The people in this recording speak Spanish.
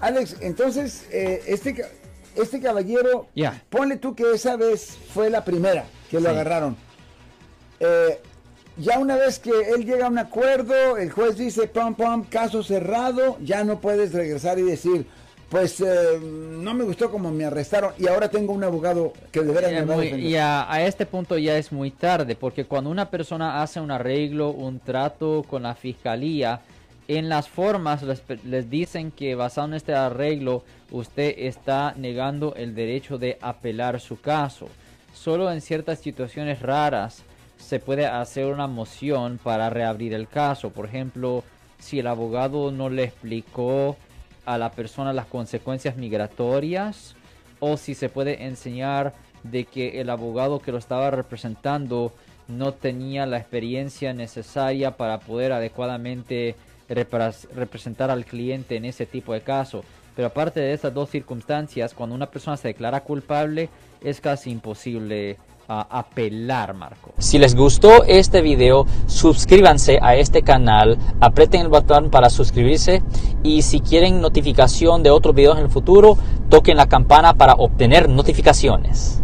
Alex, entonces, eh, este, este caballero, Ya. ponle tú que esa vez fue la primera que lo Sí. agarraron. Eh, ya una vez que él llega a un acuerdo, el juez dice, pam, pam, caso cerrado, ya no puedes regresar y decir, pues eh, no me gustó como me arrestaron y ahora tengo un abogado que de veras Ya me va a muy- defender". y a, a este punto ya es muy tarde, porque cuando una persona hace un arreglo, un trato con la fiscalía, en las formas les, dicen que basado en este arreglo, usted está negando el derecho de apelar su caso. Solo en ciertas situaciones raras se puede hacer una moción para reabrir el caso. Por ejemplo, si el abogado no le explicó a la persona las consecuencias migratorias o si se puede enseñar de que el abogado que lo estaba representando no tenía la experiencia necesaria para poder adecuadamente representar al cliente en ese tipo de caso. Pero aparte de estas dos circunstancias, cuando una persona se declara culpable, es casi imposible apelar, Marco. Si les gustó este video, suscríbanse a este canal, aprieten el botón para suscribirse y si quieren notificación de otros videos en el futuro, toquen la campana para obtener notificaciones.